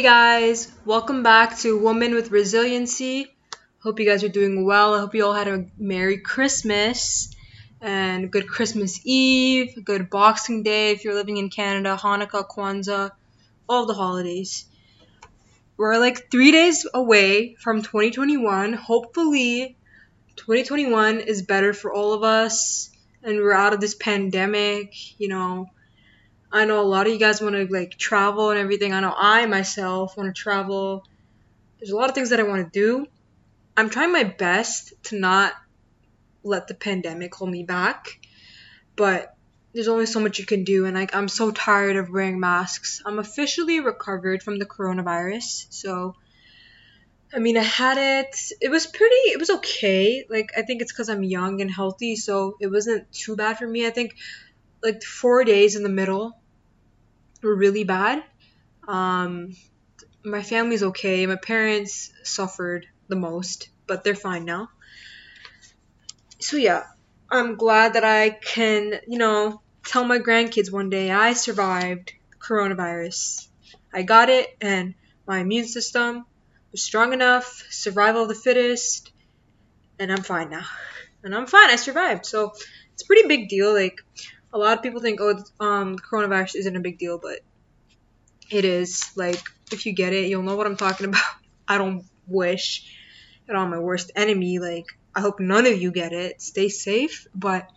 Hey guys, welcome back to Woman with Resiliency. Hope you guys are doing well. I hope you all had a Merry Christmas and good Christmas Eve, good Boxing Day if you're living in Canada, Hanukkah, Kwanzaa, all the holidays. We're like three days away from 2021. Hopefully, 2021 is better for all of us and we're out of this pandemic, you know I know a lot of you guys want to like travel and everything. I know I myself want to travel. There's a lot of things that I want to do. I'm trying my best to not let the pandemic hold me back, but there's only so much you can do and like I'm so tired of wearing masks. I'm officially recovered from the coronavirus. So I mean, I had it. It was pretty it was okay. Like I think it's cuz I'm young and healthy, so it wasn't too bad for me. I think like 4 days in the middle were really bad. Um, my family's okay. My parents suffered the most, but they're fine now. So yeah, I'm glad that I can, you know, tell my grandkids one day I survived coronavirus. I got it and my immune system was strong enough, survival of the fittest, and I'm fine now. And I'm fine, I survived. So it's a pretty big deal. Like a lot of people think, oh, um, coronavirus isn't a big deal, but it is. Like, if you get it, you'll know what I'm talking about. I don't wish it on my worst enemy. Like, I hope none of you get it. Stay safe, but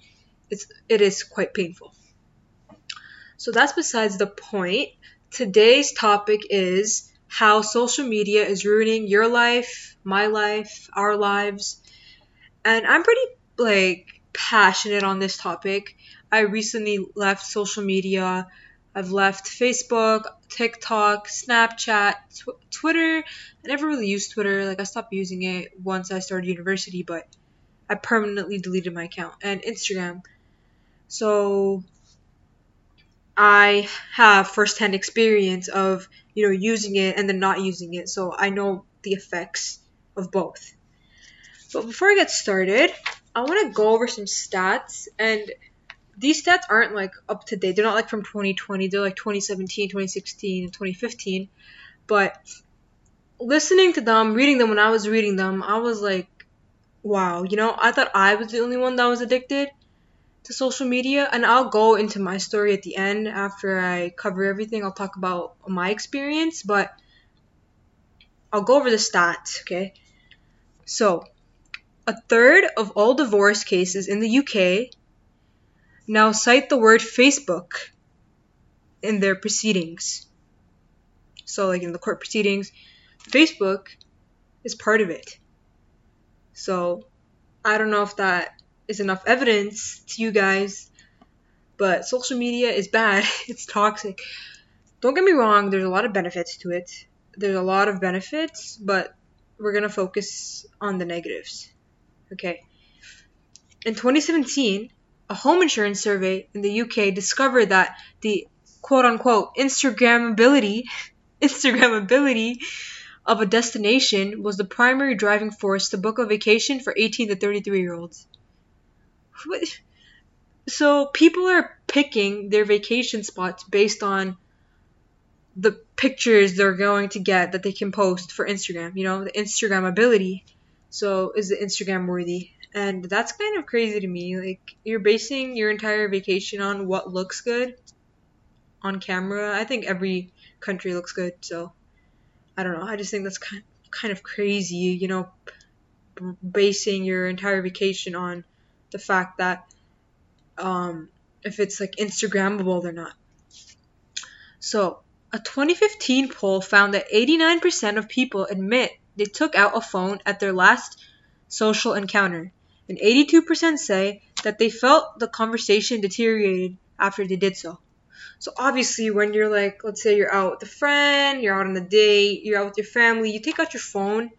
it's it is quite painful. So that's besides the point. Today's topic is how social media is ruining your life, my life, our lives. And I'm pretty like passionate on this topic. I recently left social media. I've left Facebook, TikTok, Snapchat, tw- Twitter. I never really used Twitter. Like I stopped using it once I started university, but I permanently deleted my account and Instagram. So I have firsthand experience of, you know, using it and then not using it. So I know the effects of both. But before I get started, I want to go over some stats and these stats aren't like up to date. They're not like from 2020. They're like 2017, 2016, and 2015. But listening to them, reading them when I was reading them, I was like, wow, you know, I thought I was the only one that was addicted to social media. And I'll go into my story at the end after I cover everything. I'll talk about my experience, but I'll go over the stats, okay? So, a third of all divorce cases in the UK now cite the word Facebook in their proceedings. So, like in the court proceedings, Facebook is part of it. So, I don't know if that is enough evidence to you guys, but social media is bad. it's toxic. Don't get me wrong, there's a lot of benefits to it. There's a lot of benefits, but we're going to focus on the negatives. Okay. In 2017, a home insurance survey in the UK discovered that the quote unquote Instagrammability Instagrammability of a destination was the primary driving force to book a vacation for 18 to 33 year olds. So people are picking their vacation spots based on the pictures they're going to get that they can post for Instagram, you know, the Instagrammability. So is it Instagram worthy? And that's kind of crazy to me. Like, you're basing your entire vacation on what looks good on camera. I think every country looks good, so I don't know. I just think that's kind kind of crazy, you know, basing your entire vacation on the fact that um, if it's like Instagrammable or not. So, a 2015 poll found that 89% of people admit they took out a phone at their last social encounter and 82% say that they felt the conversation deteriorated after they did so. So obviously, when you're like, let's say you're out with a friend, you're out on a date, you're out with your family, you take out your phone.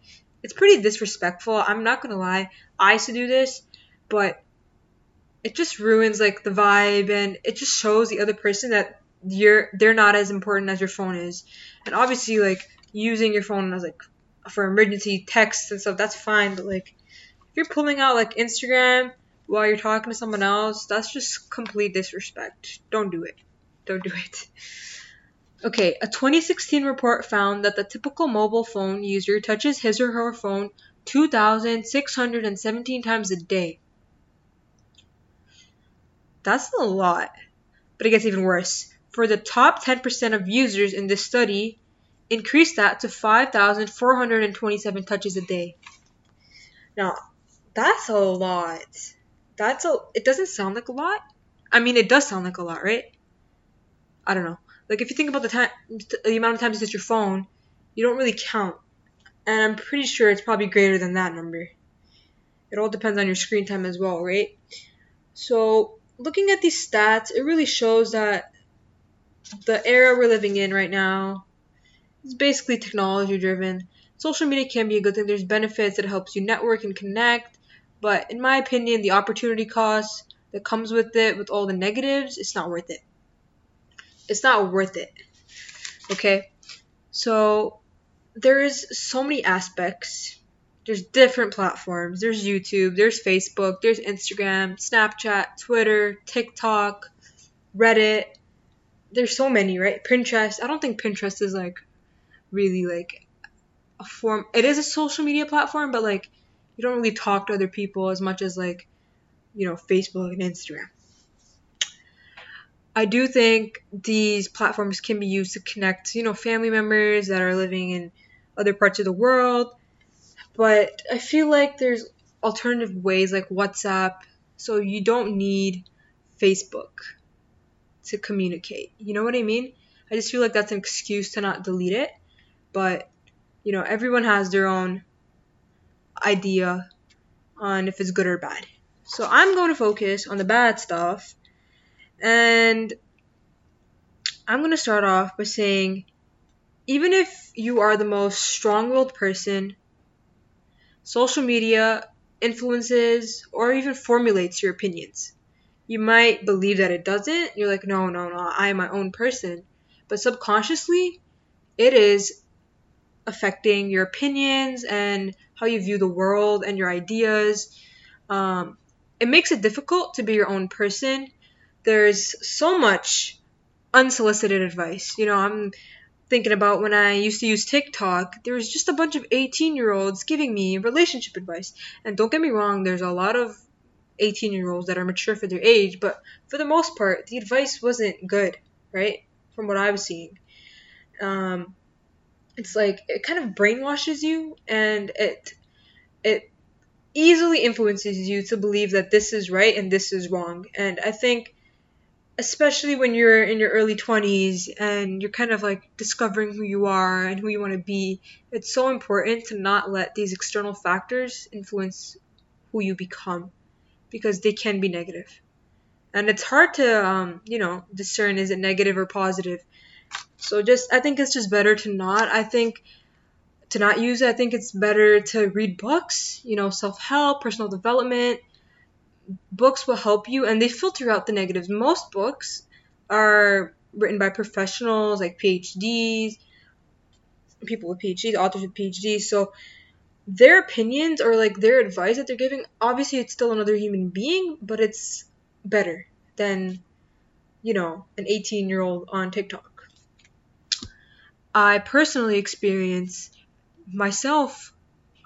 It's pretty disrespectful. I'm not gonna lie. I used to do this, but it just ruins like the vibe, and it just shows the other person that you're they're not as important as your phone is. And obviously, like using your phone as like for emergency texts and stuff, that's fine. But like you're pulling out like Instagram while you're talking to someone else, that's just complete disrespect. Don't do it. Don't do it. Okay, a 2016 report found that the typical mobile phone user touches his or her phone 2,617 times a day. That's a lot. But it gets even worse. For the top 10% of users in this study, increase that to 5,427 touches a day. Now, that's a lot. That's a. It doesn't sound like a lot. I mean, it does sound like a lot, right? I don't know. Like if you think about the time, the amount of times you touch your phone, you don't really count, and I'm pretty sure it's probably greater than that number. It all depends on your screen time as well, right? So looking at these stats, it really shows that the era we're living in right now is basically technology driven. Social media can be a good thing. There's benefits. It helps you network and connect. But in my opinion, the opportunity cost that comes with it, with all the negatives, it's not worth it. It's not worth it. Okay? So there's so many aspects. There's different platforms. There's YouTube, there's Facebook, there's Instagram, Snapchat, Twitter, TikTok, Reddit. There's so many, right? Pinterest. I don't think Pinterest is like really like a form. It is a social media platform, but like you don't really talk to other people as much as like you know Facebook and Instagram. I do think these platforms can be used to connect, you know, family members that are living in other parts of the world. But I feel like there's alternative ways like WhatsApp, so you don't need Facebook to communicate. You know what I mean? I just feel like that's an excuse to not delete it. But, you know, everyone has their own idea on if it's good or bad. So I'm going to focus on the bad stuff. And I'm going to start off by saying even if you are the most strong willed person, social media influences or even formulates your opinions. You might believe that it doesn't. You're like, no, no, no, I am my own person. But subconsciously, it is affecting your opinions and how you view the world and your ideas. Um, it makes it difficult to be your own person. There's so much unsolicited advice. You know, I'm thinking about when I used to use TikTok, there was just a bunch of 18 year olds giving me relationship advice. And don't get me wrong, there's a lot of 18 year olds that are mature for their age, but for the most part, the advice wasn't good, right? From what I was seeing. Um, it's like it kind of brainwashes you and it it easily influences you to believe that this is right and this is wrong. And I think especially when you're in your early 20s and you're kind of like discovering who you are and who you want to be, it's so important to not let these external factors influence who you become because they can be negative. And it's hard to, um, you know, discern is it negative or positive. So just, I think it's just better to not. I think to not use it, I think it's better to read books, you know, self help, personal development books will help you and they filter out the negatives. Most books are written by professionals like PhDs, people with PhDs, authors with PhDs. So their opinions or like their advice that they're giving, obviously it's still another human being, but it's better than, you know, an 18 year old on TikTok. I personally experience myself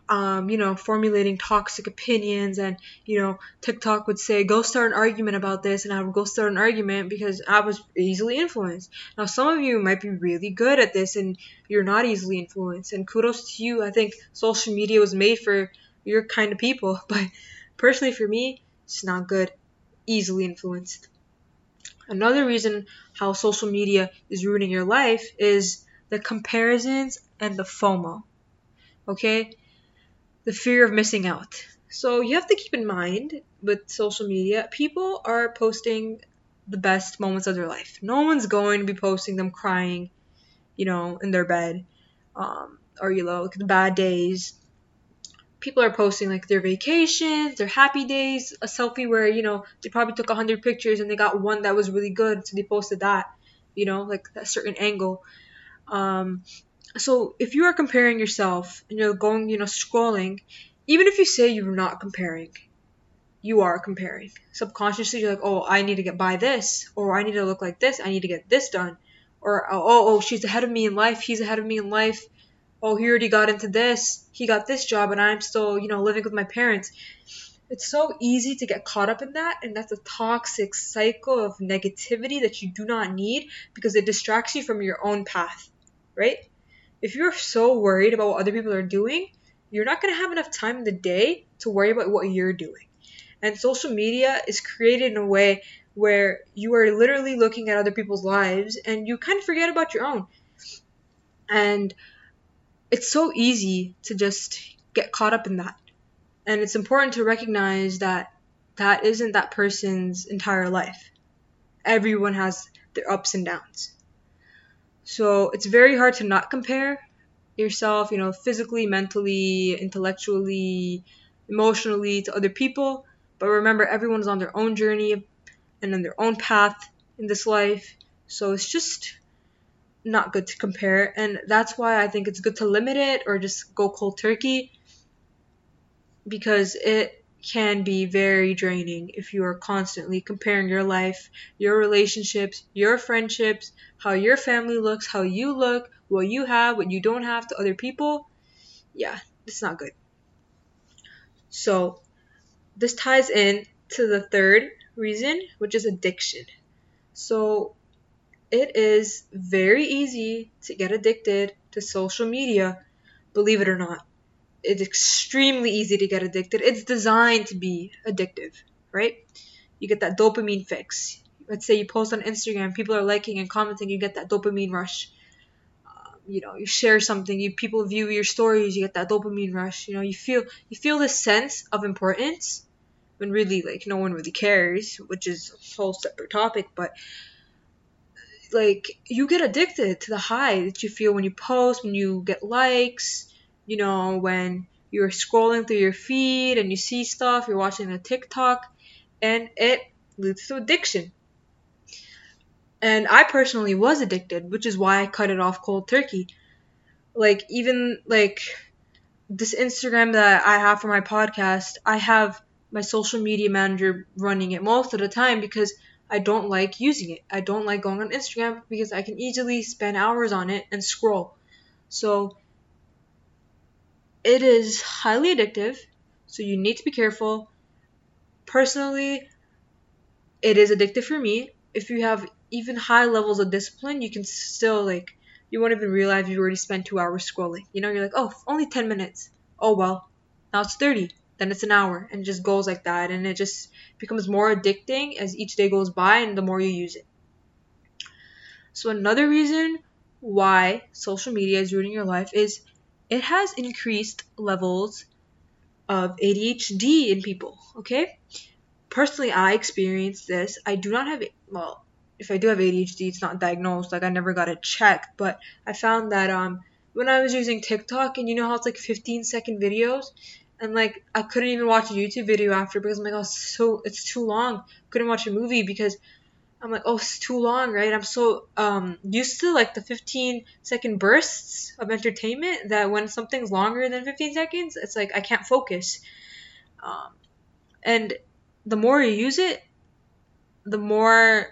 um, you know, formulating toxic opinions and, you know, TikTok would say, go start an argument about this, and I would go start an argument because I was easily influenced. Now, some of you might be really good at this and you're not easily influenced, and kudos to you. I think social media was made for your kind of people, but personally for me, it's not good. Easily influenced. Another reason how social media is ruining your life is the comparisons and the FOMO. Okay? the fear of missing out. So you have to keep in mind with social media, people are posting the best moments of their life. No one's going to be posting them crying, you know, in their bed, um, or you know, like the bad days. People are posting like their vacations, their happy days, a selfie where you know they probably took hundred pictures and they got one that was really good, so they posted that, you know, like that certain angle. Um, so if you are comparing yourself and you're going, you know, scrolling, even if you say you're not comparing, you are comparing. Subconsciously, you're like, oh, I need to get buy this, or I need to look like this, I need to get this done, or oh oh she's ahead of me in life he's ahead of me in life. Oh he already got into this he got this job and i'm still you know living with my parents. It's so easy to get caught up in that and that's a toxic cycle of negativity that you do not need because it distracts you from your own path right if you're so worried about what other people are doing you're not going to have enough time in the day to worry about what you're doing and social media is created in a way where you are literally looking at other people's lives and you kind of forget about your own. And it's so easy to just get caught up in that. And it's important to recognize that that isn't that person's entire life. Everyone has their ups and downs. So it's very hard to not compare yourself, you know, physically, mentally, intellectually, emotionally to other people. But remember, everyone's on their own journey and on their own path in this life. So it's just not good to compare. And that's why I think it's good to limit it or just go cold turkey because it can be very draining if you are constantly comparing your life, your relationships, your friendships, how your family looks, how you look, what you have, what you don't have to other people. Yeah, it's not good. So, this ties in to the third reason, which is addiction. So it is very easy to get addicted to social media, believe it or not. It's extremely easy to get addicted. It's designed to be addictive, right? You get that dopamine fix. Let's say you post on Instagram, people are liking and commenting, you get that dopamine rush. Um, you know, you share something, you people view your stories, you get that dopamine rush. You know, you feel you feel this sense of importance when really like no one really cares, which is a whole separate topic, but like you get addicted to the high that you feel when you post, when you get likes, you know, when you're scrolling through your feed and you see stuff, you're watching a TikTok, and it leads to addiction. And I personally was addicted, which is why I cut it off cold turkey. Like even like this Instagram that I have for my podcast, I have my social media manager running it most of the time because I don't like using it. I don't like going on Instagram because I can easily spend hours on it and scroll. So it is highly addictive, so you need to be careful. Personally, it is addictive for me. If you have even high levels of discipline, you can still like you won't even realize you already spent two hours scrolling. You know, you're like, oh, only ten minutes. Oh well, now it's thirty then it's an hour and it just goes like that and it just becomes more addicting as each day goes by and the more you use it so another reason why social media is ruining your life is it has increased levels of ADHD in people okay? Personally i experienced this. I do not have well if i do have adhd it's not diagnosed. Like i never got it checked but i found that um when i was using tiktok and you know how it's like 15 second videos? And like I couldn't even watch a YouTube video after because I'm like, oh, so it's too long. Couldn't watch a movie because I'm like, oh, it's too long, right? I'm so um used to like the 15 second bursts of entertainment that when something's longer than 15 seconds, it's like I can't focus. Um, and the more you use it, the more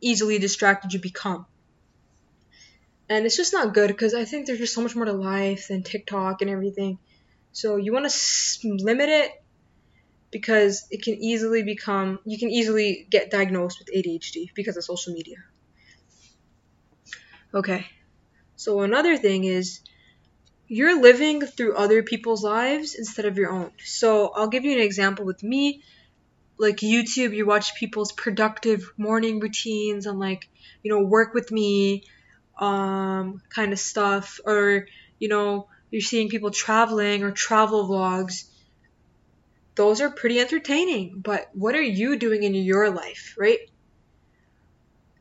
easily distracted you become. And it's just not good because I think there's just so much more to life than TikTok and everything. So you want to limit it because it can easily become you can easily get diagnosed with ADHD because of social media. Okay. So another thing is you're living through other people's lives instead of your own. So I'll give you an example with me. Like YouTube, you watch people's productive morning routines and like, you know, work with me um kind of stuff or you know, you're seeing people traveling or travel vlogs. Those are pretty entertaining, but what are you doing in your life, right?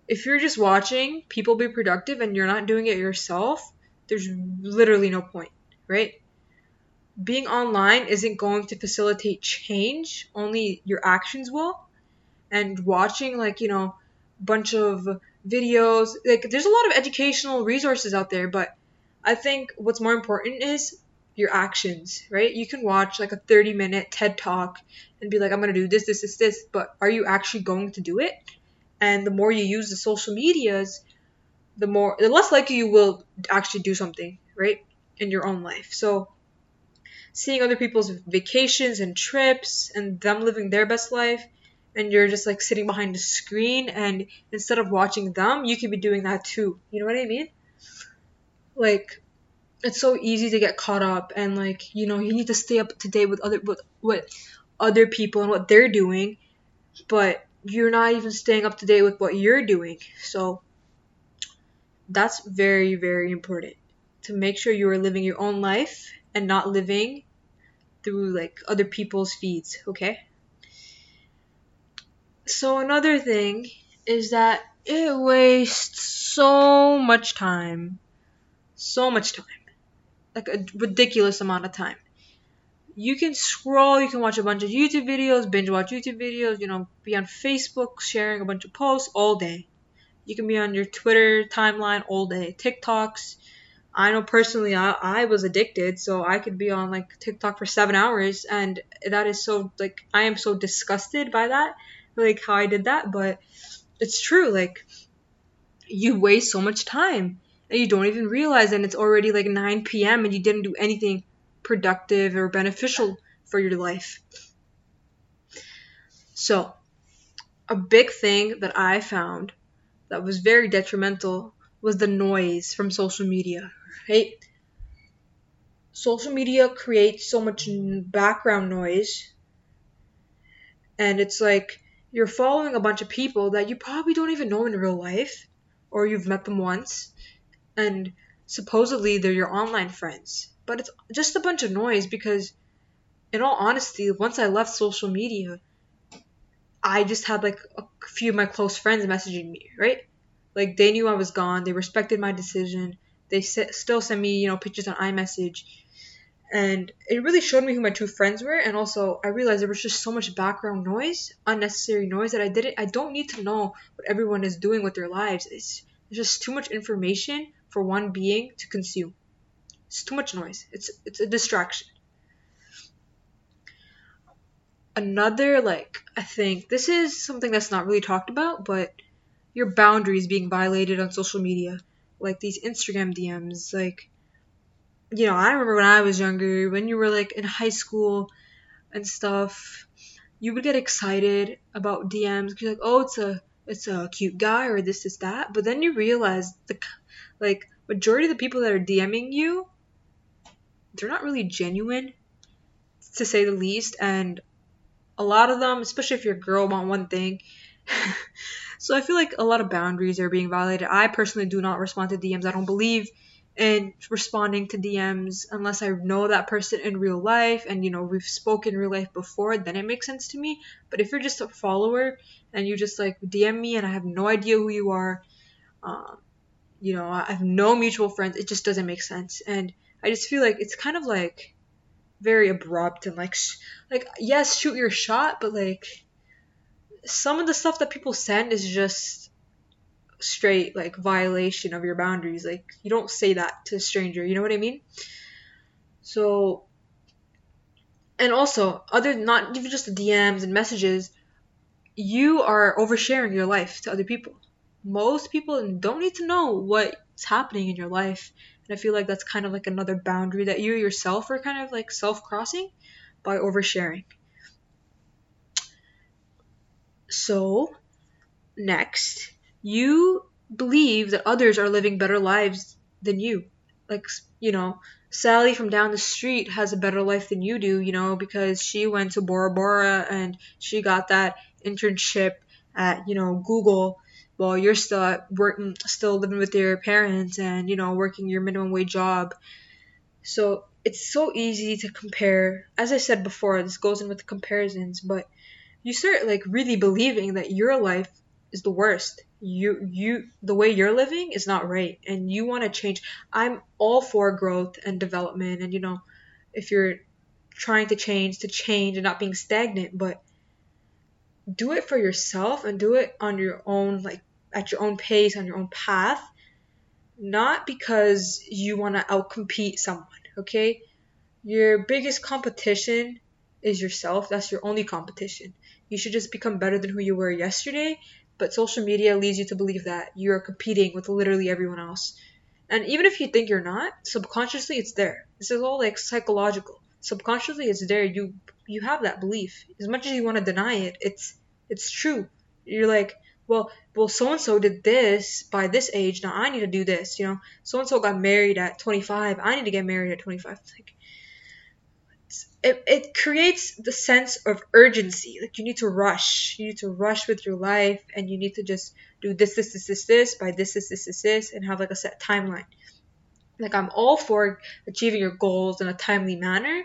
If you're just watching people be productive and you're not doing it yourself, there's literally no point, right? Being online isn't going to facilitate change, only your actions will. And watching, like, you know, bunch of videos, like, there's a lot of educational resources out there, but I think what's more important is your actions, right? You can watch like a 30 minute TED talk and be like, I'm going to do this, this, this, this, but are you actually going to do it? And the more you use the social medias, the more the less likely you will actually do something, right? In your own life. So seeing other people's vacations and trips and them living their best life and you're just like sitting behind a screen and instead of watching them, you could be doing that too. You know what I mean? Like it's so easy to get caught up and like, you know, you need to stay up to date with other with what other people and what they're doing, but you're not even staying up to date with what you're doing. So that's very very important to make sure you are living your own life and not living through like other people's feeds, okay? So another thing is that it wastes so much time. So much time. Like a ridiculous amount of time. You can scroll, you can watch a bunch of YouTube videos, binge watch YouTube videos, you know, be on Facebook sharing a bunch of posts all day. You can be on your Twitter timeline all day, TikToks. I know personally I, I was addicted, so I could be on like TikTok for seven hours, and that is so like I am so disgusted by that like how I did that, but it's true. Like you waste so much time and you don't even realize and it's already like 9 p.m. and you didn't do anything productive or beneficial for your life. So, a big thing that I found that was very detrimental was the noise from social media, right? Social media creates so much background noise, and it's like you're following a bunch of people that you probably don't even know in real life or you've met them once and supposedly they're your online friends. But it's just a bunch of noise because in all honesty once i left social media i just had like a few of my close friends messaging me right? Like they knew i was gone. They respected my decision. They still send me you know pictures on imessage. And it really showed me who my true friends were. And also i realized there was just so much background noise unnecessary noise that i didn't i don't need to know what everyone is doing with their lives. It's there's just too much information for one being to consume. It's too much noise. It's it's a distraction. Another like i think this is something that's not really talked about but your boundaries being violated on social media like these instagram dms like you know, I remember when I was younger, when you were like in high school and stuff, you would get excited about DMs because like, oh, it's a it's a cute guy or this is that, but then you realize the like majority of the people that are DMing you, they're not really genuine, to say the least, and a lot of them, especially if you're a girl, want one thing. so I feel like a lot of boundaries are being violated. I personally do not respond to DMs. I don't believe in responding to DMs unless I know that person in real life and you know we've spoken real life before, then it makes sense to me. But if you're just a follower and you just like DM me and I have no idea who you are, um, you know, I have no mutual friends, it just doesn't make sense. And I just feel like it's kind of like very abrupt and like, sh- like yes, shoot your shot, but like some of the stuff that people send is just straight like violation of your boundaries. Like you don't say that to a stranger, you know what I mean? So and also other not even just the DMs and messages, you are oversharing your life to other people. Most people don't need to know what's happening in your life. And I feel like that's kind of like another boundary that you yourself are kind of like self crossing by oversharing. So, next, you believe that others are living better lives than you. Like, you know, Sally from down the street has a better life than you do, you know, because she went to Bora Bora and she got that internship at, you know, Google while you're still uh, at working, mm, still living with your parents and, you know, working your minimum wage job. So it's so easy to compare. As I said before, this goes in with the comparisons, but you start like really believing that your life is the worst you you the way you're living is not right and you want to change i'm all for growth and development and you know if you're trying to change to change and not being stagnant but do it for yourself and do it on your own like at your own pace on your own path not because you want to outcompete someone okay your biggest competition is yourself that's your only competition you should just become better than who you were yesterday but social media leads you to believe that you're competing with literally everyone else. And even if you think you're not, subconsciously it's there. This is all like psychological. Subconsciously it's there. You you have that belief. As much as you want to deny it, it's it's true. You're like, well, well, so and so did this by this age. Now I need to do this. You know, so and so got married at 25. I need to get married at 25. Like, it, it creates the sense of urgency. Like you need to rush. You need to rush with your life, and you need to just do this, this, this, this, this by this, this, this, this, this, and have like a set timeline. Like I'm all for achieving your goals in a timely manner,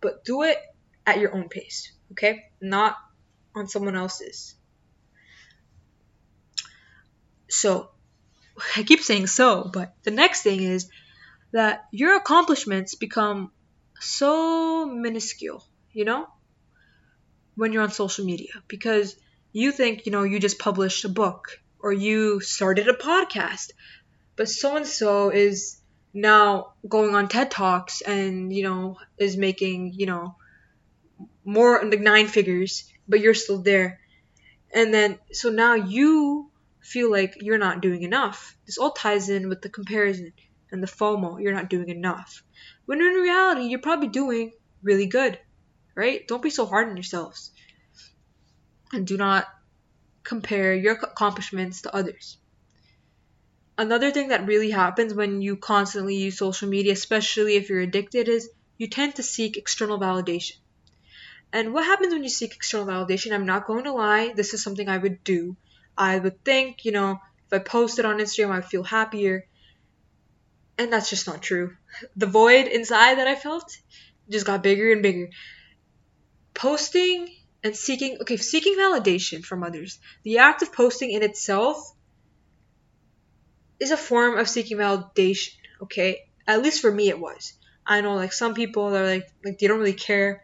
but do it at your own pace. Okay, not on someone else's. So, I keep saying so, but the next thing is that your accomplishments become so minuscule, you know, when you're on social media because you think, you know, you just published a book or you started a podcast, but so and so is now going on TED Talks and, you know, is making, you know, more like nine figures, but you're still there. And then, so now you feel like you're not doing enough. This all ties in with the comparison and the FOMO. You're not doing enough. When in reality, you're probably doing really good, right? Don't be so hard on yourselves. And do not compare your accomplishments to others. Another thing that really happens when you constantly use social media, especially if you're addicted, is you tend to seek external validation. And what happens when you seek external validation? I'm not going to lie, this is something I would do. I would think, you know, if I posted on Instagram, I'd feel happier and that's just not true. The void inside that I felt just got bigger and bigger. Posting and seeking, okay, seeking validation from others. The act of posting in itself is a form of seeking validation, okay? At least for me it was. I know like some people are like like they don't really care.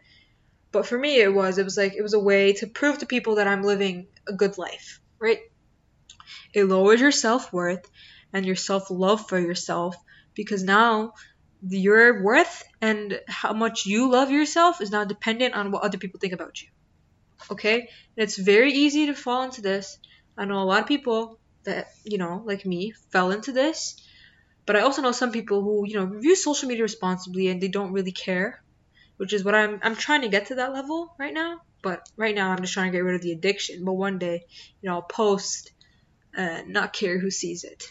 But for me it was. It was like it was a way to prove to people that I'm living a good life, right? It lowers your self-worth and your self-love for yourself because now your worth and how much you love yourself is now dependent on what other people think about you. Okay? And it's very easy to fall into this. I know a lot of people that, you know, like me, fell into this. But I also know some people who, you know, use social media responsibly and they don't really care, which is what I'm I'm trying to get to that level right now. But right now I'm just trying to get rid of the addiction. But one day, you know, I'll post and not care who sees it.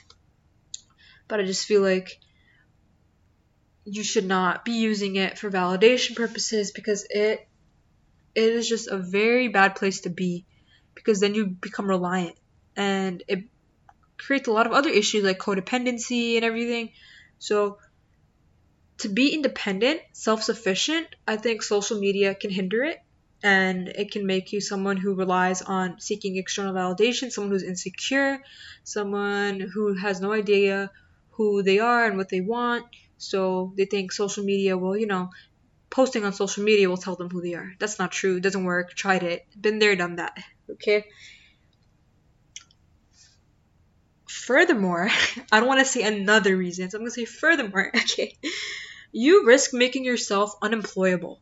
But I just feel like you should not be using it for validation purposes because it it is just a very bad place to be because then you become reliant and it creates a lot of other issues like codependency and everything. So to be independent, self-sufficient, I think social media can hinder it and it can make you someone who relies on seeking external validation, someone who's insecure, someone who has no idea who they are and what they want so they think social media will, you know, posting on social media will tell them who they are. That's not true. It doesn't work. Tried it. Been there, done that. Okay? Furthermore, I don't want to say another reason, so I'm going to say furthermore, okay? You risk making yourself unemployable.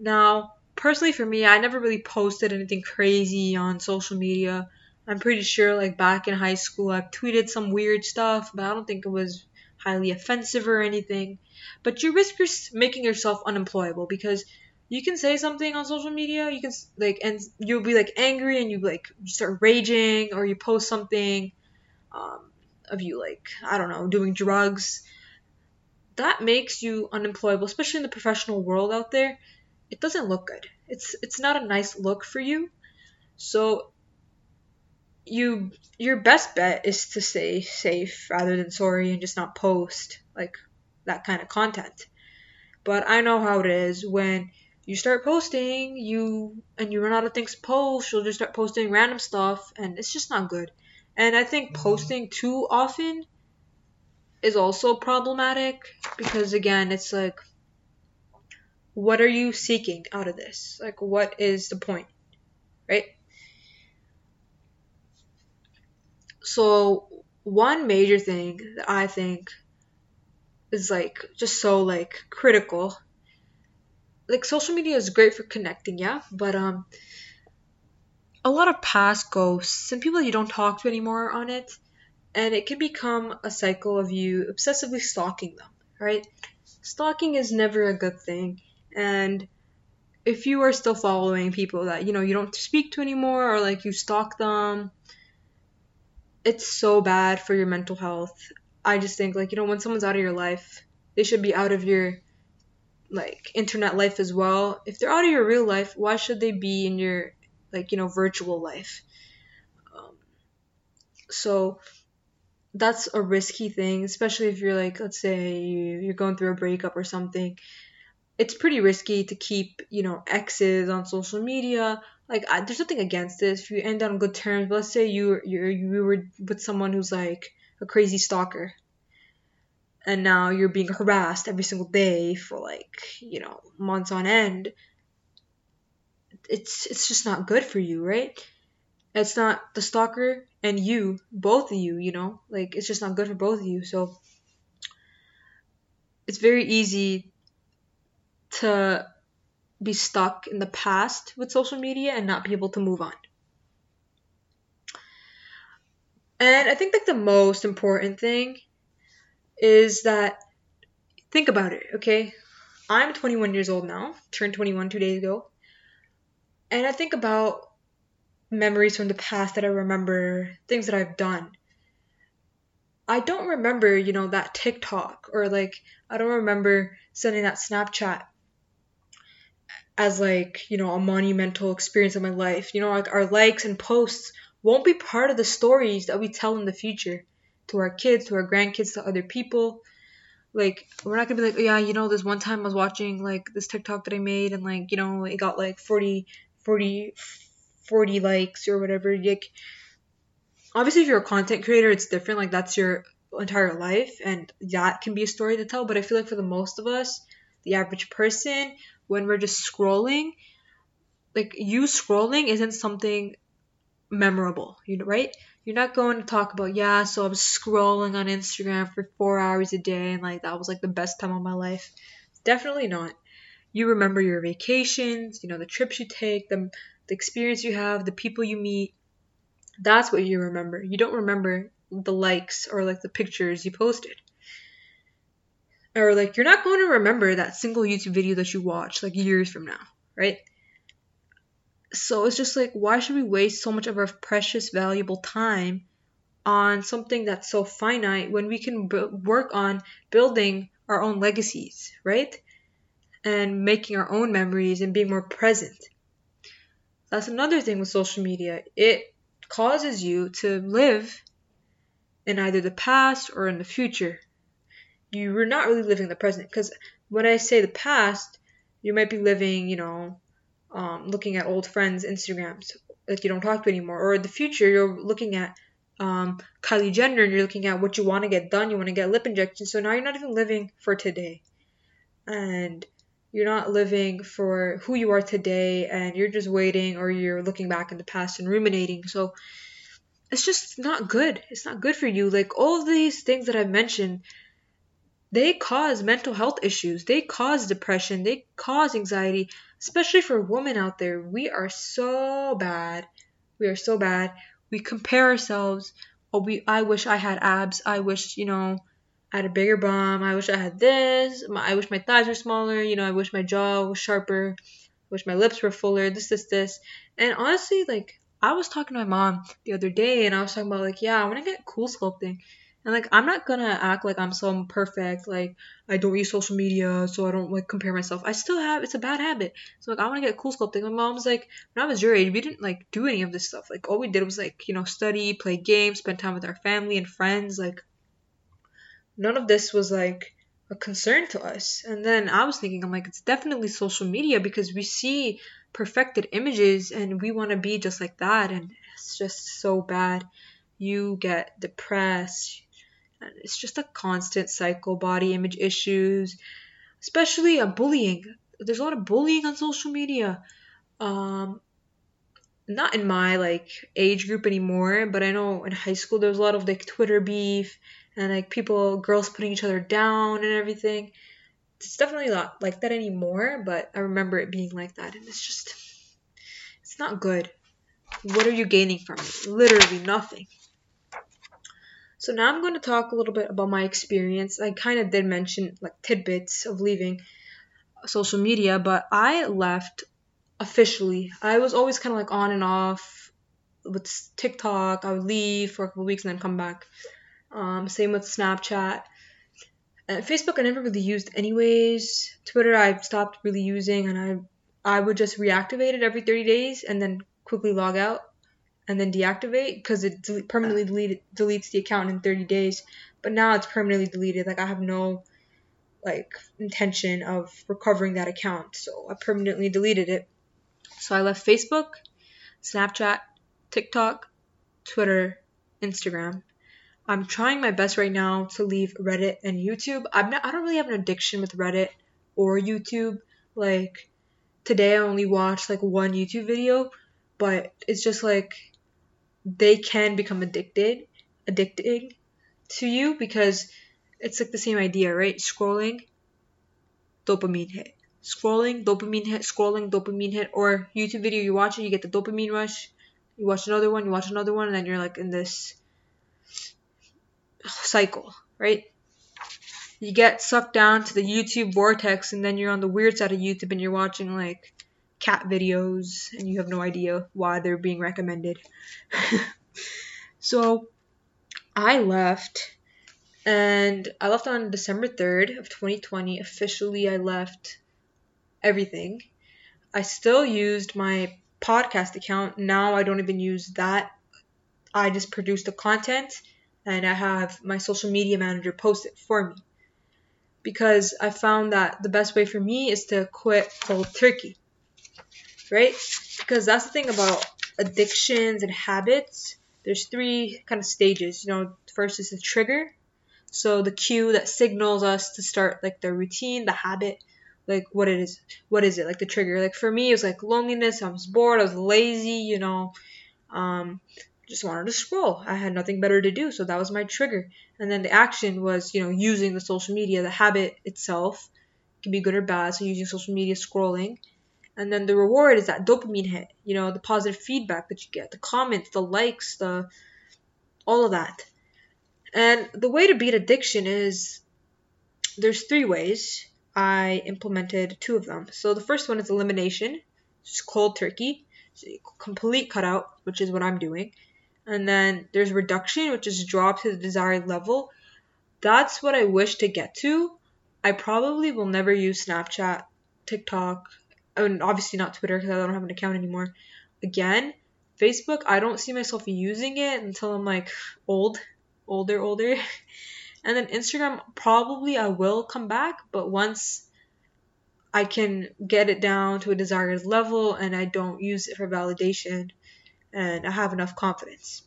Now, personally for me, I never really posted anything crazy on social media. I'm pretty sure like back in high school I've tweeted some weird stuff, but I don't think it was highly offensive or anything, but you risk making yourself unemployable because you can say something on social media, you can like, and you'll be like angry and you like start raging or you post something um, of you like I don't know doing drugs. That makes you unemployable, especially in the professional world out there. It doesn't look good. It's it's not a nice look for you. So you your best bet is to stay safe rather than sorry and just not post like that kind of content. But I know how it is when you start posting, you and you run out of things to post, you'll just start posting random stuff and it's just not good. And I think posting too often is also problematic because again, it's like what are you seeking out of this? Like what is the point? Right? So one major thing that I think is like just so like critical. Like social media is great for connecting, yeah, but um a lot of past ghosts and people you don't talk to anymore on it and it can become a cycle of you obsessively stalking them right? Stalking is never a good thing and if you are still following people that you know you don't speak to anymore or like you stalk them it's so bad for your mental health. I just think like you know when someone's out of your life they should be out of your like internet life as well. If they're out of your real life why should they be in your like you know virtual life. Um, so that's a risky thing especially if you're like let's say you're going through a breakup or something. It's pretty risky to keep you know exes on social media. Like I, there's nothing against this if you end on good terms but let's say you you you were with someone who's like a crazy stalker and now you're being harassed every single day for like you know months on end it's it's just not good for you right it's not the stalker and you both of you you know like it's just not good for both of you so it's very easy to be stuck in the past with social media and not be able to move on. And I think like the most important thing is that think about it, okay? I'm 21 years old now, turned 21 two days ago. And I think about memories from the past that I remember, things that I've done. I don't remember, you know, that TikTok or like I don't remember sending that Snapchat as like, you know, a monumental experience of my life. You know, like our likes and posts won't be part of the stories that we tell in the future to our kids, to our grandkids, to other people. Like, we're not gonna be like, oh, yeah, you know, this one time I was watching like this TikTok that I made and like, you know, it got like 40, 40, 40 likes or whatever. Like, obviously, if you're a content creator, it's different. Like, that's your entire life and that can be a story to tell. But I feel like for the most of us, the average person, when we're just scrolling, like you scrolling isn't something memorable, you know, right? You're not going to talk about, yeah, so I was scrolling on Instagram for four hours a day and like that was like the best time of my life. Definitely not. You remember your vacations, you know, the trips you take, the, the experience you have, the people you meet. That's what you remember. You don't remember the likes or like the pictures you posted or like you're not going to remember that single YouTube video that you watched like years from now, right? So it's just like why should we waste so much of our precious valuable time on something that's so finite when we can b- work on building our own legacies, right? And making our own memories and being more present. That's another thing with social media. It causes you to live in either the past or in the future you were not really living the present because when I say the past, you might be living, you know, um, looking at old friends' Instagrams that you don't talk to anymore, or the future you're looking at um, Kylie Jenner and you're looking at what you want to get done, you want to get lip injections. So now you're not even living for today, and you're not living for who you are today, and you're just waiting, or you're looking back in the past and ruminating. So it's just not good. It's not good for you. Like all these things that I've mentioned they cause mental health issues. They cause depression. They cause anxiety, especially for women out there. We are so bad. We are so bad. We compare ourselves. Oh, we. I wish I had abs. I wish you know, I had a bigger bum. I wish I had this. I wish my thighs were smaller. You know, I wish my jaw was sharper. I wish my lips were fuller. This, this, this. And honestly, like I was talking to my mom the other day, and I was talking about like, yeah, I want to get cool sculpting. And like I'm not gonna act like I'm so perfect, like I don't use social media, so I don't like compare myself. I still have it's a bad habit. So like I wanna get cool sculpting. My mom's like, when I was your age, we didn't like do any of this stuff. Like all we did was like, you know, study, play games, spend time with our family and friends. Like none of this was like a concern to us. And then I was thinking, I'm like, it's definitely social media because we see perfected images and we want to be just like that. And it's just so bad. You get depressed, it's just a constant cycle, body image issues, especially a bullying. There's a lot of bullying on social media. Um, not in my like age group anymore, but I know in high school there was a lot of like Twitter beef and like people, girls putting each other down and everything. It's definitely not like that anymore, but I remember it being like that, and it's just, it's not good. What are you gaining from it? Literally nothing. So now I'm going to talk a little bit about my experience. I kind of did mention like tidbits of leaving social media, but I left officially. I was always kind of like on and off with TikTok. I would leave for a couple weeks and then come back. Um, same with Snapchat. And Facebook I never really used anyways. Twitter I stopped really using and I I would just reactivate it every 30 days and then quickly log out and then deactivate because it del- permanently delete- deletes the account in 30 days. But now it's permanently deleted. Like I have no like intention of recovering that account, so I permanently deleted it. So I left Facebook, Snapchat, TikTok, Twitter, Instagram. I'm trying my best right now to leave Reddit and YouTube. I'm not I don't really have an addiction with Reddit or YouTube. Like today I only watched like one YouTube video, but it's just like they can become addicted, addicting to you because it's like the same idea, right? Scrolling, dopamine hit. Scrolling, dopamine hit, scrolling, dopamine hit, or YouTube video you watch it, you get the dopamine rush. You watch another one, you watch another one, and then you're like in this cycle, right? You get sucked down to the YouTube vortex, and then you're on the weird side of YouTube and you're watching like cat videos and you have no idea why they're being recommended. so I left and I left on December 3rd of 2020. Officially I left everything. I still used my podcast account. Now I don't even use that. I just produce the content and I have my social media manager post it for me. Because I found that the best way for me is to quit cold turkey right? Because that's the thing about addictions and habits. There's three kind of stages. You know, first is the trigger. So the cue that signals us to start like the routine, the habit, like what it is. What is it? Like the trigger. Like for me, it was like loneliness. I was bored. I was lazy. You know, um, just wanted to scroll. I had nothing better to do, so that was my trigger. And then the action was, you know, using the social media. The habit itself can be good or bad. So using social media, scrolling and then the reward is that dopamine hit you know the positive feedback that you get the comments the likes the all of that and the way to beat addiction is there's three ways i implemented two of them so the first one is elimination just cold turkey complete cutout which is what i'm doing and then there's reduction which is drop to the desired level that's what i wish to get to i probably will never use snapchat tiktok and obviously not Twitter because I don't have an account anymore. Again, Facebook, I don't see myself using it until I'm like old, older, older. And then Instagram, probably I will come back, but once I can get it down to a desired level and I don't use it for validation and I have enough confidence.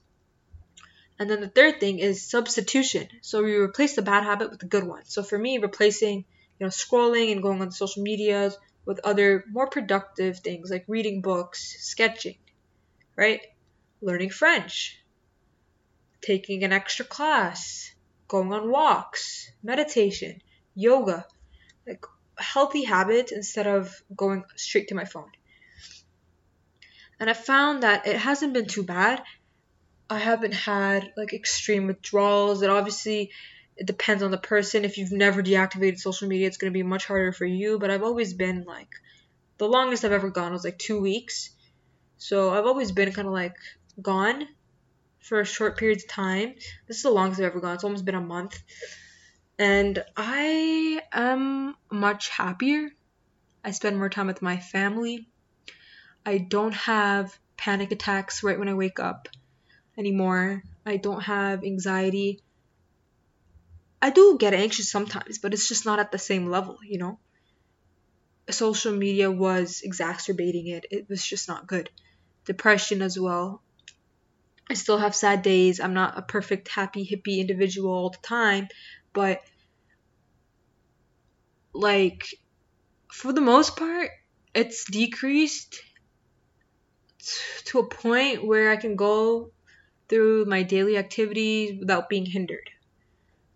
And then the third thing is substitution. So we replace the bad habit with the good one. So for me, replacing, you know, scrolling and going on social medias with other more productive things like reading books, sketching, right? Learning French, taking an extra class, going on walks, meditation, yoga, like healthy habits instead of going straight to my phone. And I found that it hasn't been too bad. I haven't had like extreme withdrawals. It obviously it depends on the person. If you've never deactivated social media, it's going to be much harder for you. But I've always been like, the longest I've ever gone was like two weeks. So I've always been kind of like gone for a short periods of time. This is the longest I've ever gone. It's almost been a month. And I am much happier. I spend more time with my family. I don't have panic attacks right when I wake up anymore. I don't have anxiety. I do get anxious sometimes, but it's just not at the same level, you know? Social media was exacerbating it. It was just not good. Depression as well. I still have sad days. I'm not a perfect, happy, hippie individual all the time, but like for the most part, it's decreased to a point where I can go through my daily activities without being hindered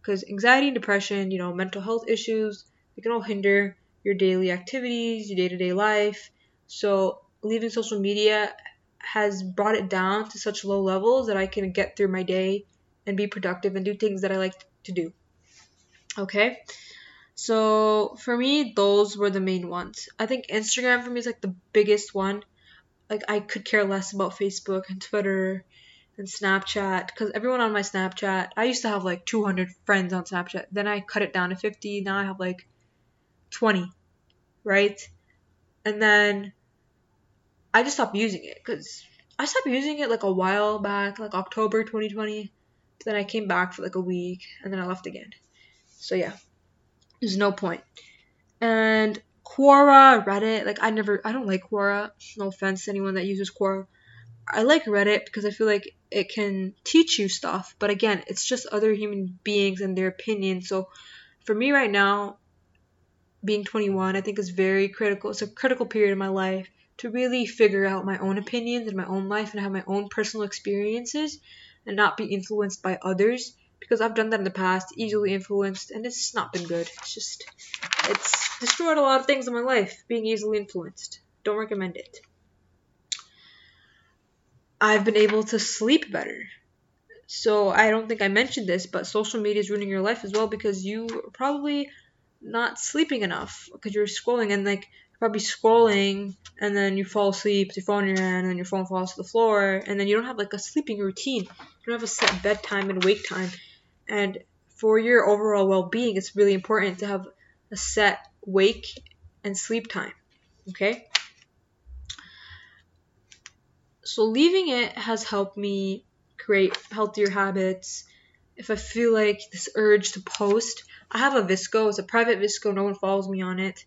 because anxiety and depression, you know, mental health issues, they can all hinder your daily activities, your day to day life. So, leaving social media has brought it down to such low levels that I can get through my day and be productive and do things that I like to do. Okay? So for me, those were the main ones. I think Instagram for me is like the biggest one. Like I could care less about Facebook and Twitter and Snapchat because everyone on my Snapchat, I used to have like 200 friends on Snapchat. Then I cut it down to 50. Now I have like 20, right? And then I just stopped using it because I stopped using it like a while back, like October 2020. Then I came back for like a week and then I left again. So yeah. There's no point. And Quora, Reddit, like I never, I don't like Quora. No offense to anyone that uses Quora. I like Reddit because I feel like it can teach you stuff, but again, it's just other human beings and their opinions. So for me right now, being 21, I think is very critical. It's a critical period in my life to really figure out my own opinions and my own life and have my own personal experiences and not be influenced by others because I've done that in the past, easily influenced, and it's not been good. It's just, it's destroyed a lot of things in my life, being easily influenced. Don't recommend it. I've been able to sleep better. So I don't think I mentioned this, but social media is ruining your life as well because you are probably not sleeping enough because you're scrolling and like probably scrolling and then you fall asleep with your phone in your hand and your phone falls to the floor and then you don't have like a sleeping routine. You don't have a set bedtime and wake time. And for your overall well being, it's really important to have a set wake and sleep time. Okay? So leaving it has helped me create healthier habits. If I feel like this urge to post, I have a VSCO it's a private VSCO no one follows me on it.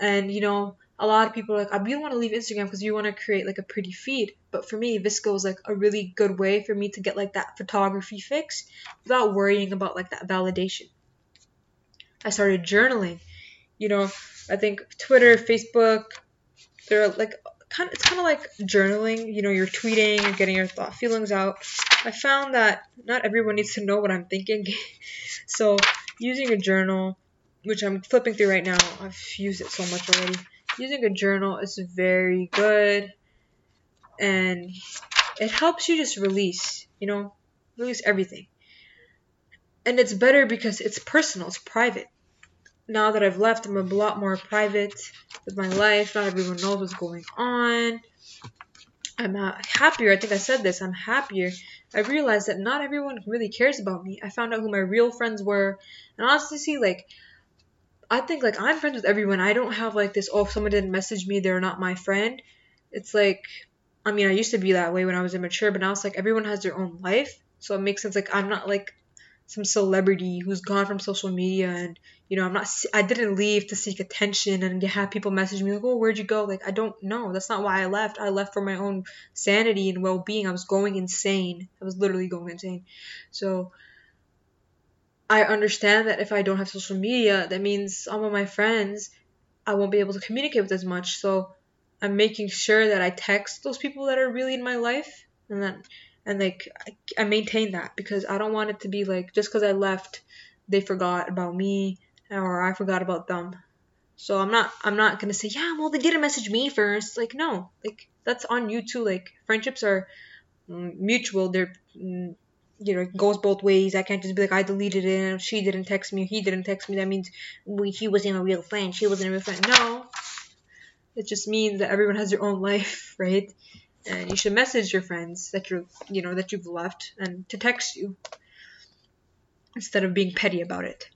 And you know, a lot of people are like, I really want to leave Instagram because you want to create like a pretty feed. But for me, VSCO is like a really good way for me to get like that photography fix without worrying about like that validation. I started journaling. You know, I think Twitter, Facebook, they're like kind. Of, it's kind of like journaling. You know, you're tweeting, you're getting your thought feelings out. I found that not everyone needs to know what I'm thinking, so using a journal, which I'm flipping through right now, I've used it so much already using a journal is very good and it helps you just release, you know, release everything. And it's better because it's personal, it's private. Now that I've left, I'm a lot more private with my life. Not everyone knows what's going on. I'm uh, happier. I think I said this. I'm happier. I realized that not everyone really cares about me. I found out who my real friends were. And honestly, like, I think like I'm friends with everyone. I don't have like this, oh, if someone didn't message me, they're not my friend. It's like, I mean, I used to be that way when I was immature, but now it's like everyone has their own life. So it makes sense. Like, I'm not like some celebrity who's gone from social media and, you know, I'm not, I didn't leave to seek attention and have people message me like, oh, where'd you go? Like, I don't know. That's not why I left. I left for my own sanity and well being. I was going insane. I was literally going insane. So, I understand that if I don't have social media, that means some of my friends I won't be able to communicate with as much. So I'm making sure that I text those people that are really in my life and then and like I, I maintain that because I don't want it to be like just because I left they forgot about me or I forgot about them. So I'm not I'm not gonna say yeah well they didn't message me first like no like that's on you too like friendships are mm, mutual they're mm, you know, it goes both ways. I can't just be like, I deleted it, and she didn't text me, he didn't text me, that means we, he wasn't a real friend, she wasn't a real friend. No. It just means that everyone has their own life, right? And you should message your friends that you're, you know, that you've left and to text you instead of being petty about it.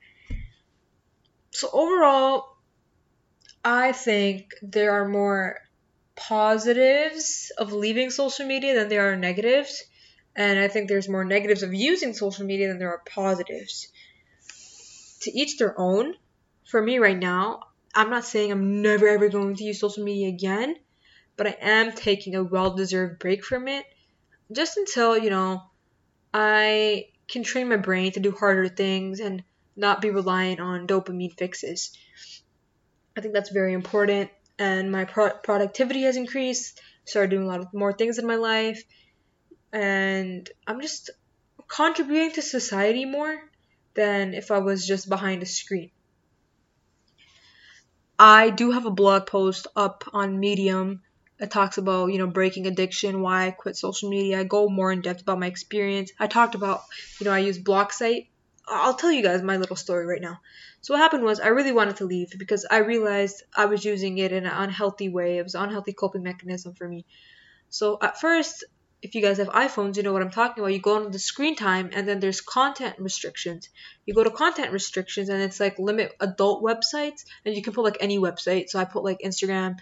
So overall, I think there are more positives of leaving social media than there are negatives and I think there's more negatives of using social media than there are positives. To each their own. For me right now, I'm not saying I'm never ever going to use social media again, but I am taking a well deserved break from it just until, you know, I can train my brain to do harder things and not be reliant on dopamine fixes. I think that's very important, and my pro- productivity has increased. Started doing a lot of more things in my life, and I'm just contributing to society more than if I was just behind a screen. I do have a blog post up on Medium. It talks about, you know, breaking addiction, why I quit social media. I go more in depth about my experience. I talked about, you know, I use Blocksite. I'll tell you guys my little story right now. So what happened was I really wanted to leave because I realized I was using it in an unhealthy way. It was an unhealthy coping mechanism for me. So at first, if you guys have iPhones, you know what I'm talking about. You go on the screen time and then there's content restrictions. You go to content restrictions and it's like limit adult websites and you can put like any website. So I put like Instagram,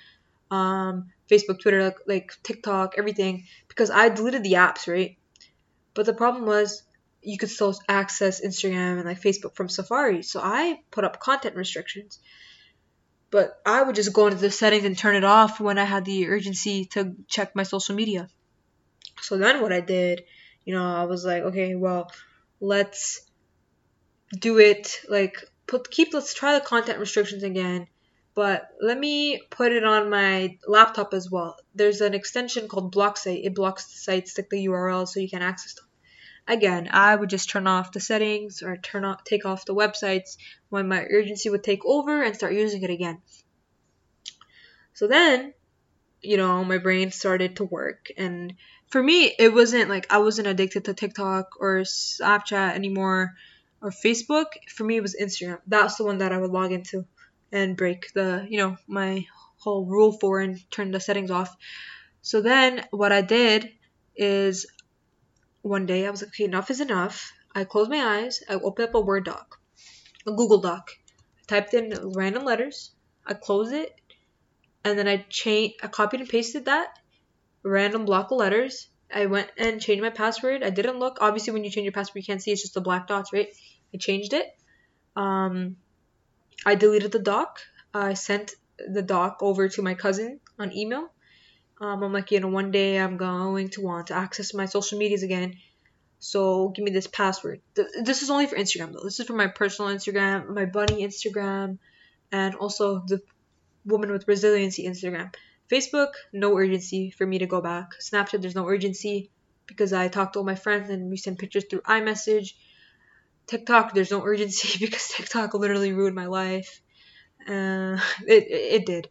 um, Facebook, Twitter, like, like TikTok, everything because I deleted the apps, right? But the problem was you could still access Instagram and like Facebook from Safari. So I put up content restrictions. But I would just go into the settings and turn it off when I had the urgency to check my social media. So then what I did, you know, I was like, okay, well, let's do it like put keep let's try the content restrictions again but let me put it on my laptop as well. There's an extension called Blocksite. It blocks the sites, stick the URL so you can access them. Again, I would just turn off the settings or turn off take off the websites when my urgency would take over and start using it again. So then, you know, my brain started to work and for me it wasn't like I wasn't addicted to TikTok or Snapchat anymore or Facebook. For me it was Instagram. That's the one that I would log into and break the, you know, my whole rule for and turn the settings off. So then what I did is one day I was like, okay, enough is enough. I closed my eyes, I opened up a Word doc, a Google Doc. I typed in random letters, I closed it, and then I changed I copied and pasted that random block of letters. I went and changed my password. I didn't look. Obviously when you change your password you can't see it's just the black dots, right? I changed it. Um I deleted the doc. I sent the doc over to my cousin on email. Um, I'm like, you know, one day I'm going to want to access my social medias again. So give me this password. This is only for Instagram though. This is for my personal Instagram, my bunny Instagram, and also the woman with resiliency Instagram. Facebook, no urgency for me to go back. Snapchat, there's no urgency because I talked to all my friends and we send pictures through iMessage. TikTok, there's no urgency because TikTok literally ruined my life. Uh, it, it did.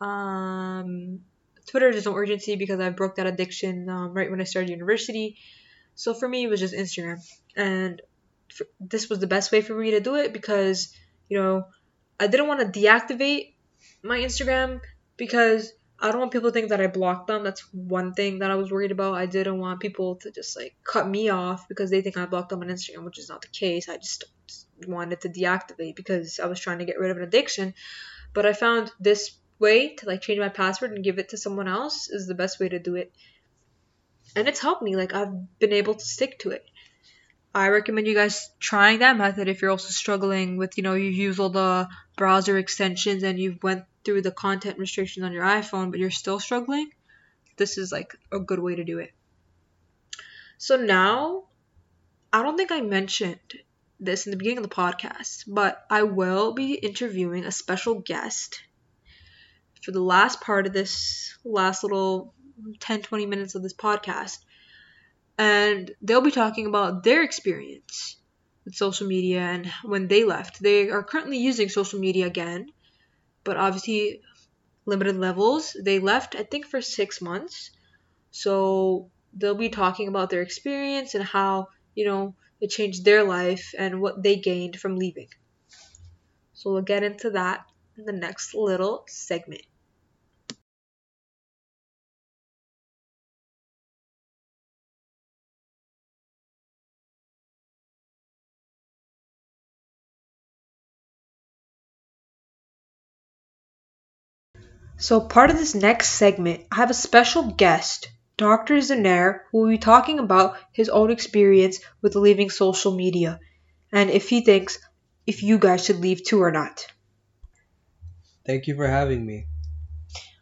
Um, Twitter, there's no urgency because I broke that addiction um, right when I started university. So for me, it was just Instagram. And for, this was the best way for me to do it because, you know, I didn't want to deactivate my Instagram because I don't want people to think that I blocked them. That's one thing that I was worried about. I didn't want people to just like cut me off because they think I blocked them on Instagram, which is not the case. I just wanted to deactivate because I was trying to get rid of an addiction. But I found this way to like change my password and give it to someone else is the best way to do it. And it's helped me. Like I've been able to stick to it. I recommend you guys trying that method if you're also struggling with, you know, you use all the browser extensions and you've went through the content restrictions on your iPhone, but you're still struggling, this is like a good way to do it. So now, I don't think I mentioned this in the beginning of the podcast, but I will be interviewing a special guest for the last part of this last little 10 20 minutes of this podcast. And they'll be talking about their experience with social media and when they left. They are currently using social media again but obviously limited levels. They left, I think, for six months. So they'll be talking about their experience and how, you know, it changed their life and what they gained from leaving. So we'll get into that in the next little segment. So, part of this next segment, I have a special guest, Dr. Zunair, who will be talking about his own experience with leaving social media and if he thinks if you guys should leave too or not. Thank you for having me.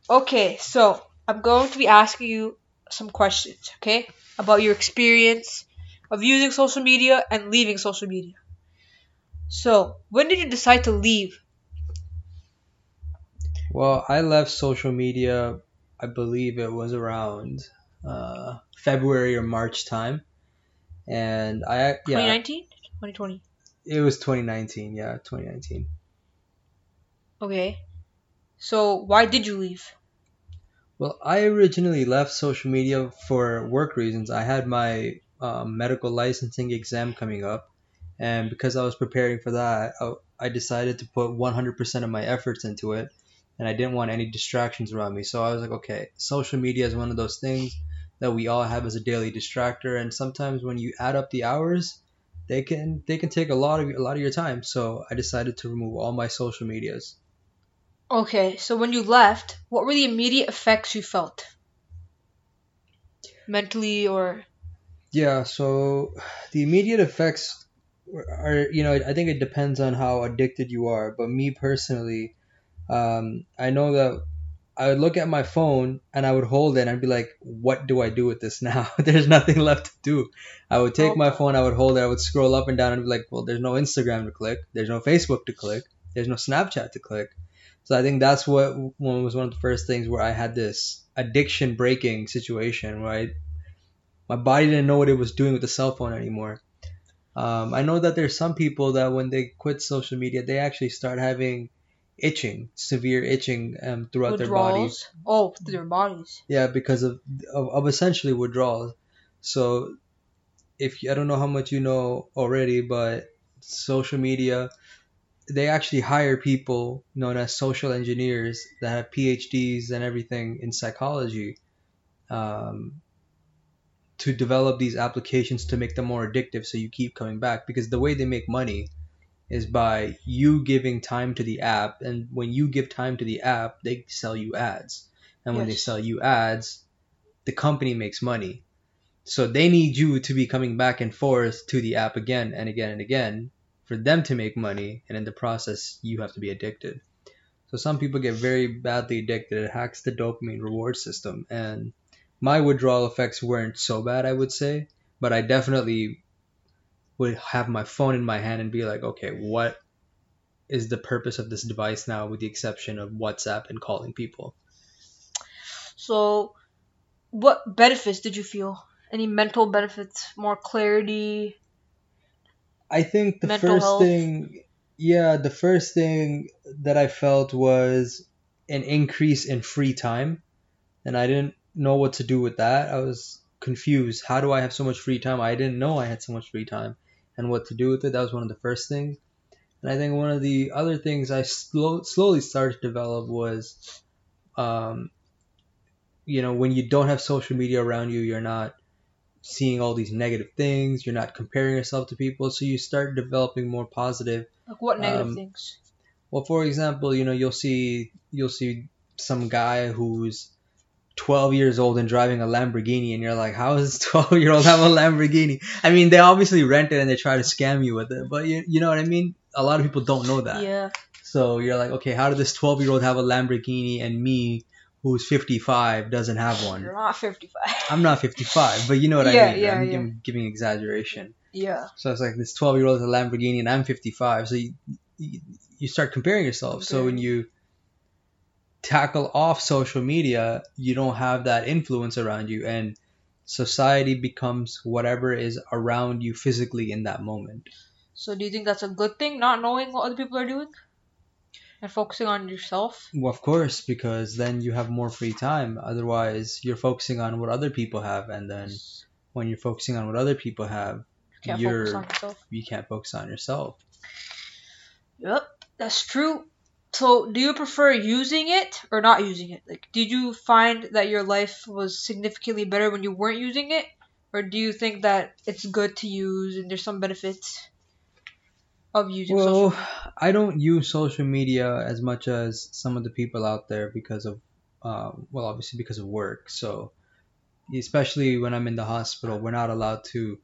Okay, so I'm going to be asking you some questions, okay, about your experience of using social media and leaving social media. So, when did you decide to leave well, I left social media, I believe it was around uh, February or March time. And I, yeah. 2019? 2020? It was 2019, yeah, 2019. Okay. So, why did you leave? Well, I originally left social media for work reasons. I had my um, medical licensing exam coming up, and because I was preparing for that, I, I decided to put 100% of my efforts into it, and I didn't want any distractions around me. So I was like, okay, social media is one of those things that we all have as a daily distractor, and sometimes when you add up the hours, they can they can take a lot of a lot of your time. So I decided to remove all my social medias. Okay, so when you left, what were the immediate effects you felt? Mentally or Yeah, so the immediate effects are, you know, I think it depends on how addicted you are. But me personally, um, I know that I would look at my phone and I would hold it and I'd be like, what do I do with this now? there's nothing left to do. I would take my phone, I would hold it, I would scroll up and down and be like, well, there's no Instagram to click, there's no Facebook to click, there's no Snapchat to click. So I think that's what one was one of the first things where I had this addiction breaking situation where my body didn't know what it was doing with the cell phone anymore. Um, I know that there's some people that when they quit social media, they actually start having itching, severe itching um, throughout their bodies. Oh, through their bodies. Yeah, because of, of of essentially withdrawals. So if you, I don't know how much you know already, but social media, they actually hire people known as social engineers that have PhDs and everything in psychology. Um, to develop these applications to make them more addictive so you keep coming back because the way they make money is by you giving time to the app and when you give time to the app they sell you ads. And when they sell you ads the company makes money. So they need you to be coming back and forth to the app again and again and again for them to make money and in the process you have to be addicted. So some people get very badly addicted. It hacks the dopamine reward system. And my withdrawal effects weren't so bad, I would say, but I definitely would have my phone in my hand and be like, okay, what is the purpose of this device now, with the exception of WhatsApp and calling people? So, what benefits did you feel? Any mental benefits? More clarity? I think the first health. thing, yeah, the first thing that I felt was an increase in free time, and I didn't know what to do with that. I was confused. How do I have so much free time? I didn't know I had so much free time, and what to do with it. That was one of the first things. And I think one of the other things I slow, slowly started to develop was, um, you know, when you don't have social media around you, you're not seeing all these negative things. You're not comparing yourself to people, so you start developing more positive. Like what negative Um, things? Well, for example, you know, you'll see you'll see some guy who's 12 years old and driving a Lamborghini, and you're like, how does this 12 year old have a Lamborghini? I mean, they obviously rent it and they try to scam you with it, but you, you know what I mean? A lot of people don't know that. Yeah. So you're like, okay, how did this 12 year old have a Lamborghini and me, who's 55, doesn't have one? You're not 55. I'm not 55, but you know what Yeah, I mean. yeah, I'm yeah. Giving, giving exaggeration. yeah. So it's like this 12 year old has a Lamborghini and I'm 55. So you, you, you start comparing yourself. So when you tackle off social media, you don't have that influence around you and society becomes whatever is around you physically in that moment. So do you think that's a good thing, not knowing what other people are doing? And focusing on yourself? Well, of course, because then you have more free time. Otherwise, you're focusing on what other people have. And then when you're focusing on what other people have, You can't you're, you can't focus on yourself. Yep, that's true. So, do you prefer using it or not using it? Like, did you find that your life was significantly better when you weren't using it? Or do you think that it's good to use and there's some benefits of using social Well, I don't use social media as much as some of the people out there because of, uh, well, obviously because of work. So, especially when I'm in the hospital, we're not allowed to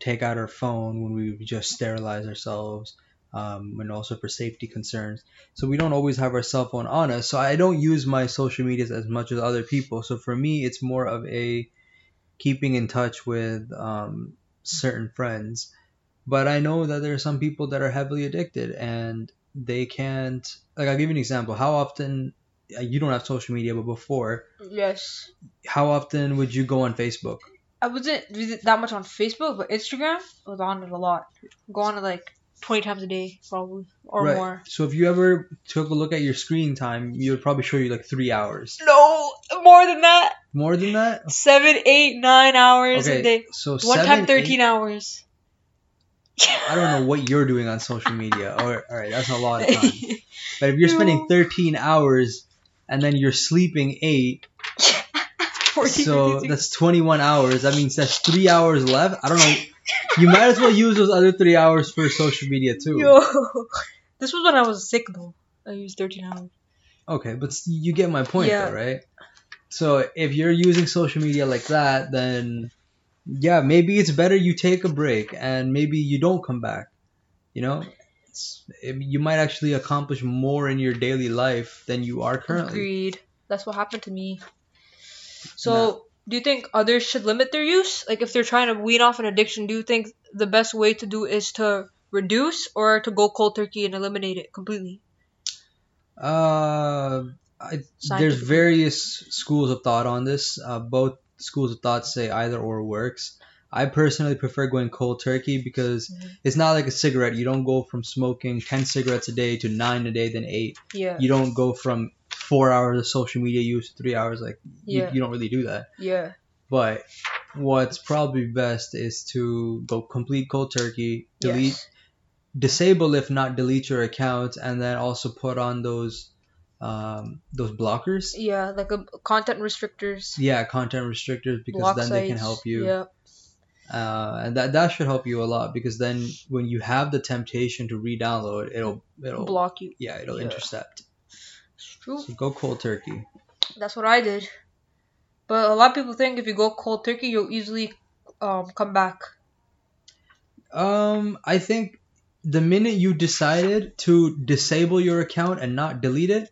take out our phone when we just sterilize ourselves, um, and also for safety concerns. So we don't always have our cell phone on us. So I don't use my social medias as much as other people. So for me, it's more of a keeping in touch with um, certain friends. But I know that there are some people that are heavily addicted and they can't. Like, I'll give you an example. How often, uh, you don't have social media, but before, Yes. how often would you go on Facebook? I wasn't that much on Facebook, but Instagram I was on it a lot. Go on it like twenty times a day, probably or right. more. So if you ever took a look at your screen time, you would probably show you like three hours. No, more than that. More than that? Seven, eight, nine hours Okay, a day. so One seven, time, eight- thirteen hours. I don't know what you're doing on social media. Or all right, that's a lot of time. But if you're spending 13 hours and then you're sleeping eight, so that's 21 hours. That means that's three hours left. I don't know. You might as well use those other three hours for social media too. Yo, this was when I was sick though. I used thirteen hours. Okay, but you get my point Yeah. though, right? So if you're using social media like that, then yeah, maybe it's better you take a break and maybe you don't come back. You know, it's, it, you might actually accomplish more in your daily life than you are currently. Agreed. That's what happened to me. So, do you think others should limit their use? Like, if they're trying to wean off an addiction, do you think the best way to do is to reduce or to go cold turkey and eliminate it completely? Uh, I, there's various schools of thought on this. Uh, both schools of thought say either or works. I personally prefer going cold turkey because Mhm. it's not like a cigarette. You don't go from smoking 10 cigarettes a day to 9 a day, then 8. Yeah. You don't go from 4 hours of social media use 3 hours. Like, Yeah. you, you don't really do that. Yeah. But what's probably best is to go complete cold turkey, delete, Yes. disable if not delete your account, and then also put on those um, those blockers. Yeah, like a content restrictors. Yeah, content restrictors because block then they can help you. Yeah. Uh, and that that should help you a lot because then when you have the temptation to re-download, it'll it'll Block you. yeah it'll Yeah. intercept. True. So go cold turkey. That's what I did. But a lot of people think if you go cold turkey, you'll easily um, come back. Um, I think the minute you decided to disable your account and not delete it,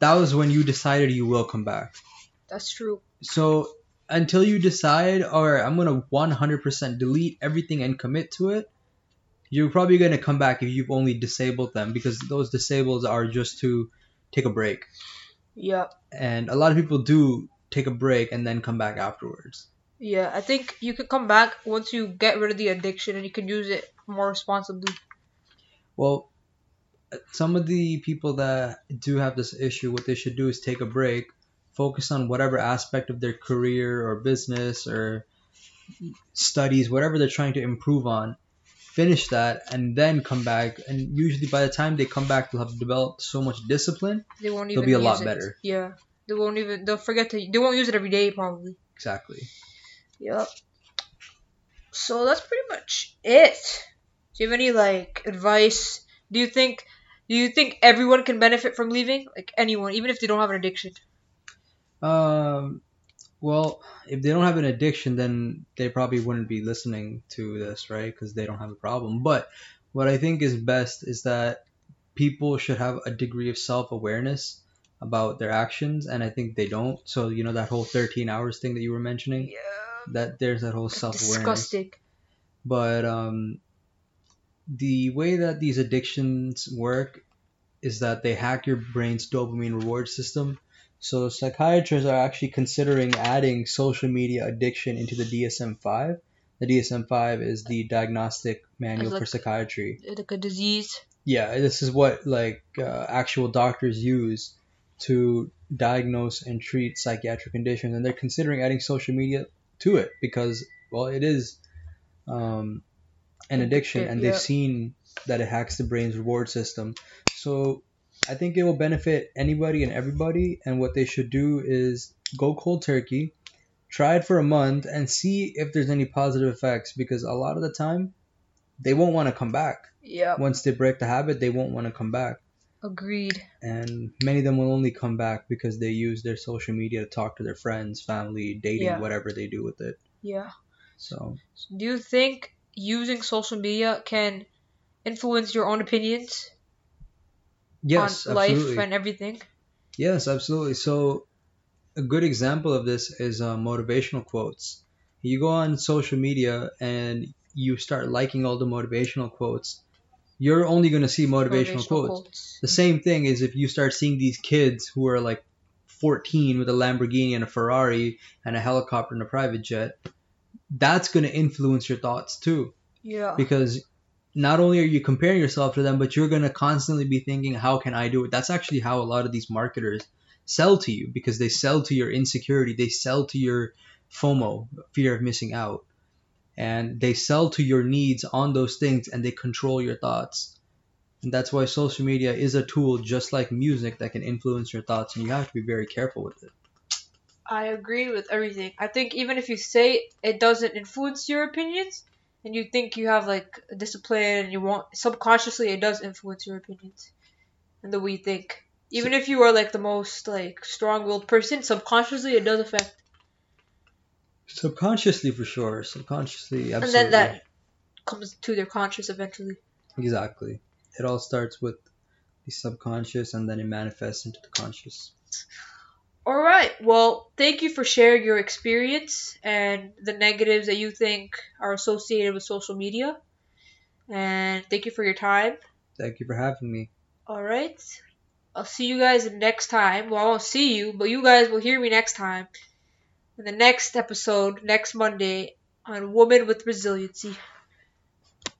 that was when you decided you will come back. That's true. So until you decide, all right, I'm gonna 100% delete everything and commit to it, you're probably gonna come back if you've only disabled them because those disables are just to take a break. Yeah. And a lot of people do take a break and then come back afterwards. Yeah, I think you could come back once you get rid of the addiction and you can use it more responsibly. Well, some of the people that do have this issue, what they should do is take a break, focus on whatever aspect of their career or business or studies, whatever they're trying to improve on, finish that, and then come back. And usually by the time they come back, they'll have developed so much discipline. They won't even. They'll be a lot it. better. Yeah. They won't even they'll forget to they won't use it every day probably. Exactly. Yep. So that's pretty much it. Do you have any like advice? Do you think do you think everyone can benefit from leaving? Like anyone, even if they don't have an addiction? Um, well, if they don't have an addiction, then they probably wouldn't be listening to this, right? Because they don't have a problem. But what I think is best is that people should have a degree of self awareness about their actions, and I think they don't. So, you know, that whole 13 hours thing that you were mentioning, Yeah. that there's that whole self awareness. Disgusting. But um, the way that these addictions work is that they hack your brain's dopamine reward system. So psychiatrists are actually considering adding social media addiction into the DSM-5. The DSM-5 is the diagnostic manual for like- psychiatry. Like a disease. Yeah, this is what like uh, actual doctors use to diagnose and treat psychiatric conditions, and they're considering adding social media to it because, well, it is um, an addiction, and they've Yeah. seen that it hacks the brain's reward system. So I think it will benefit anybody and everybody, and what they should do is go cold turkey, try it for a month, and see if there's any positive effects because a lot of the time they won't want to come back Yeah. once they break the habit, they won't want to come back. Agreed. And many of them will only come back because they use their social media to talk to their friends, family, dating, Yeah. whatever they do with it. Yeah. So, Do you think using social media can influence your own opinions yes, on absolutely. life and everything? Yes, absolutely. So, a good example of this is uh, motivational quotes. You go on social media and you start liking all the motivational quotes. You're only going to see motivational, quotes. The same thing is if you start seeing these kids who are like 14 with a Lamborghini and a Ferrari and a helicopter and a private jet, that's going to influence your thoughts too. Yeah. Because not only are you comparing yourself to them, but you're going to constantly be thinking, how can I do it? That's actually how a lot of these marketers sell to you because they sell to your insecurity, they sell to your FOMO, fear of missing out, and they sell to your needs on those things and they control your thoughts. And that's why social media is a tool just like music that can influence your thoughts, and you have to be very careful with it. I agree with everything. I think even if you say it doesn't influence your opinions, and you think you have like a discipline and you want subconsciously it does influence your opinions and the way you think. Even if you are like the most like strong-willed person, subconsciously it does affect. Subconsciously, for sure. Subconsciously, absolutely. And then that comes to their conscious eventually. Exactly. It all starts with the subconscious, and then it manifests into the conscious. All right. Well, thank you for sharing your experience and the negatives that you think are associated with social media. And thank you for your time. Thank you for having me. All right. I'll see you guys next time. Well, I won't see you, but you guys will hear me next time in the next episode, next Monday, on Woman with Resiliency.